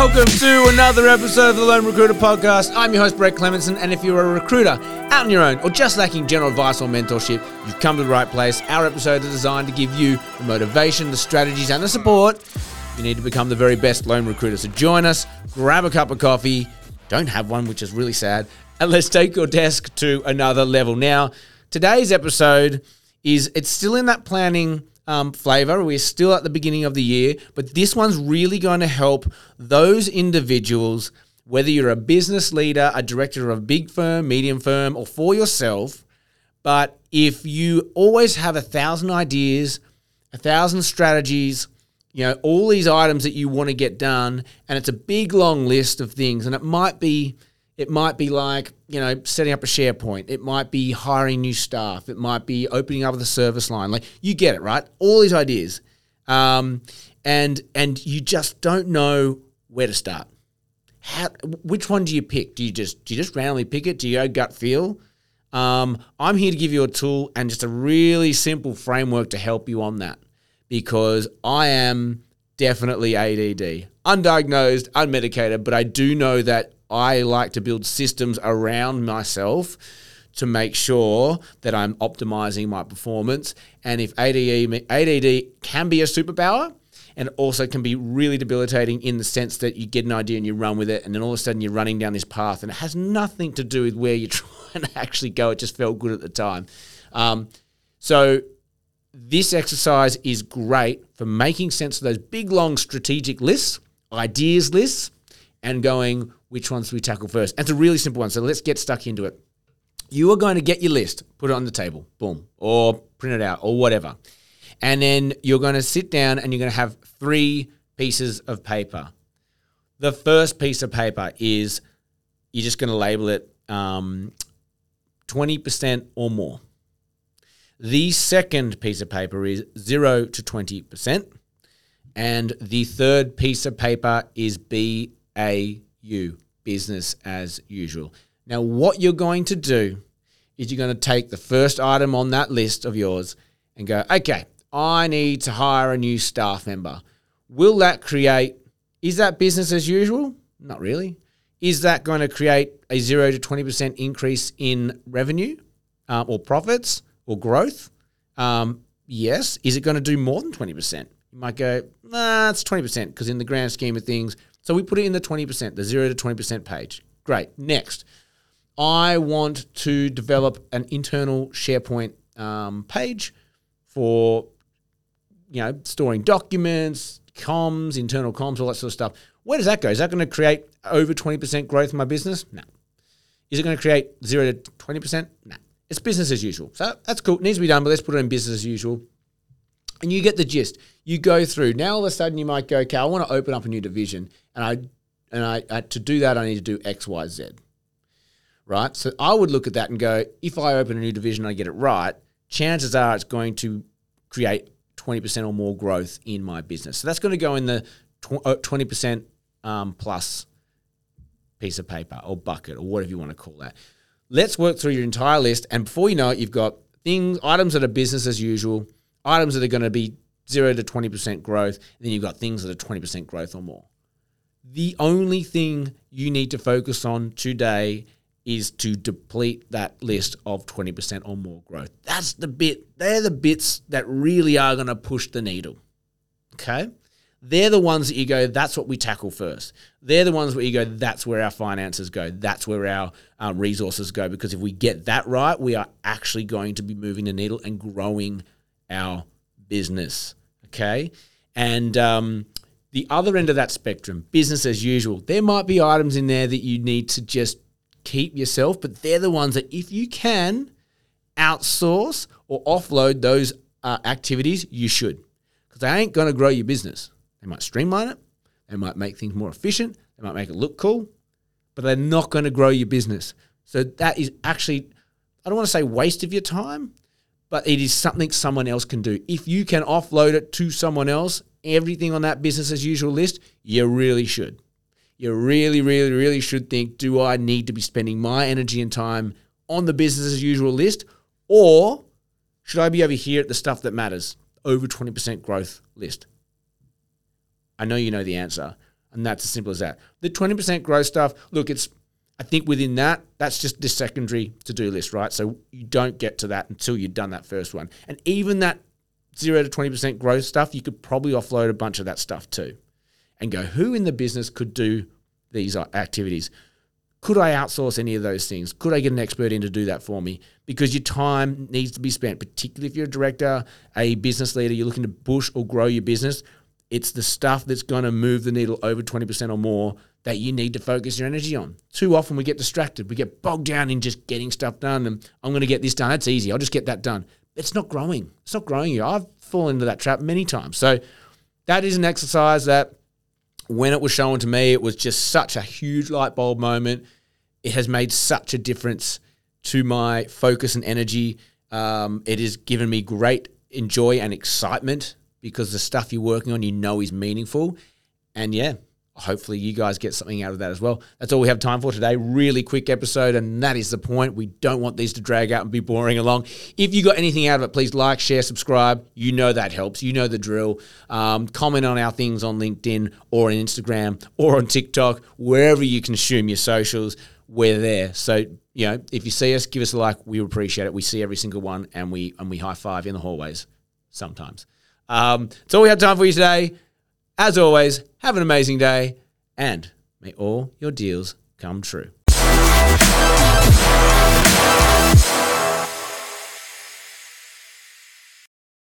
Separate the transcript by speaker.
Speaker 1: Welcome to another episode of the Lone Recruiter Podcast. I'm your host, Brett Clemenson, and if you're a recruiter out on your own or just lacking general advice or mentorship, you've come to the right place. Our episodes are designed to give you the motivation, the strategies, and the support you need to become the very best lone recruiter. So join us, grab a cup of coffee, don't have one, which is really sad, and let's take your desk to another level. Now, today's episode is it's still in that planning um, flavor. We're still at the beginning of the year, but this one's really going to help those individuals, whether you're a business leader, a director of a big firm, medium firm, or for yourself. But if you always have a thousand ideas, a thousand strategies, you know, all these items that you want to get done, and it's a big long list of things, and it might be it might be like, you know, setting up a SharePoint. It might be hiring new staff. It might be opening up the service line. Like you get it, right? All these ideas. Um, and and you just don't know where to start. How, which one do you pick? Do you just do you just randomly pick it? Do you go gut feel? Um, I'm here to give you a tool and just a really simple framework to help you on that because I am definitely ADD, undiagnosed, unmedicated, but I do know that I like to build systems around myself to make sure that I'm optimizing my performance. And if ADD, ADD can be a superpower, and also can be really debilitating in the sense that you get an idea and you run with it, and then all of a sudden you're running down this path, and it has nothing to do with where you're trying to actually go. It just felt good at the time. Um, so this exercise is great for making sense of those big, long strategic lists, ideas lists, and going, which ones do we tackle first? And it's a really simple one. So let's get stuck into it. You are going to get your list, put it on the table, boom, or print it out, or whatever. And then you're going to sit down and you're going to have three pieces of paper. The first piece of paper is you're just going to label it um, 20% or more. The second piece of paper is 0 to 20%. And the third piece of paper is B AU, business as usual. Now, what you're going to do is you're going to take the first item on that list of yours and go, okay, I need to hire a new staff member. Will that create, is that business as usual? Not really. Is that going to create a 0 to 20% increase in revenue um, or profits or growth? Um, yes. Is it going to do more than 20%? You might go, nah, it's 20% because in the grand scheme of things, so we put it in the 20%, the 0 to 20% page. Great. Next, I want to develop an internal SharePoint um, page for you know storing documents, comms, internal comms, all that sort of stuff. Where does that go? Is that going to create over 20% growth in my business? No. Is it going to create 0 to 20%? No. It's business as usual. So that's cool. It needs to be done, but let's put it in business as usual. And you get the gist. You go through. Now all of a sudden you might go, okay, I want to open up a new division, and I and I, I to do that I need to do X, Y, Z. Right. So I would look at that and go, if I open a new division and I get it right, chances are it's going to create twenty percent or more growth in my business. So that's going to go in the uh, twenty percent um, plus piece of paper or bucket or whatever you want to call that. Let's work through your entire list, and before you know it, you've got things, items that are business as usual items that are going to be 0 to 20% growth, and then you've got things that are 20% growth or more. The only thing you need to focus on today is to deplete that list of 20% or more growth. That's the bit, they're the bits that really are going to push the needle. Okay? They're the ones that you go, that's what we tackle first. They're the ones where you go, that's where our finances go. That's where our um, resources go. Because if we get that right, we are actually going to be moving the needle and growing our business. Okay. And um, the other end of that spectrum, business as usual, there might be items in there that you need to just keep yourself, but they're the ones that if you can outsource or offload those uh, activities, you should. Because they ain't going to grow your business. They might streamline it, they might make things more efficient, they might make it look cool, but they're not going to grow your business. So that is actually, I don't want to say waste of your time, but it is something someone else can do. If you can offload it to someone else, everything on that business as usual list, you really should. You really, really, really should think do I need to be spending my energy and time on the business as usual list? Or should I be over here at the stuff that matters, over 20% growth list? I know you know the answer. And that's as simple as that. The 20% growth stuff, look, it's I think within that, that's just the secondary to do list, right? So you don't get to that until you've done that first one. And even that zero to 20% growth stuff, you could probably offload a bunch of that stuff too and go, who in the business could do these activities? Could I outsource any of those things? Could I get an expert in to do that for me? Because your time needs to be spent, particularly if you're a director, a business leader, you're looking to push or grow your business. It's the stuff that's going to move the needle over 20% or more that you need to focus your energy on. Too often we get distracted. We get bogged down in just getting stuff done and I'm going to get this done. That's easy. I'll just get that done. It's not growing. It's not growing you. I've fallen into that trap many times. So that is an exercise that when it was shown to me, it was just such a huge light bulb moment. It has made such a difference to my focus and energy. Um, it has given me great enjoy and excitement because the stuff you're working on you know is meaningful. And yeah, hopefully you guys get something out of that as well. That's all we have time for today. Really quick episode, and that is the point. We don't want these to drag out and be boring along. If you got anything out of it, please like, share, subscribe. You know that helps. You know the drill. Um, comment on our things on LinkedIn or on Instagram or on TikTok, wherever you consume your socials. We're there. So you know, if you see us, give us a like. We appreciate it. We see every single one, and we and we high five in the hallways sometimes. Um, that's all we have time for you today. As always, have an amazing day and may all your deals come true.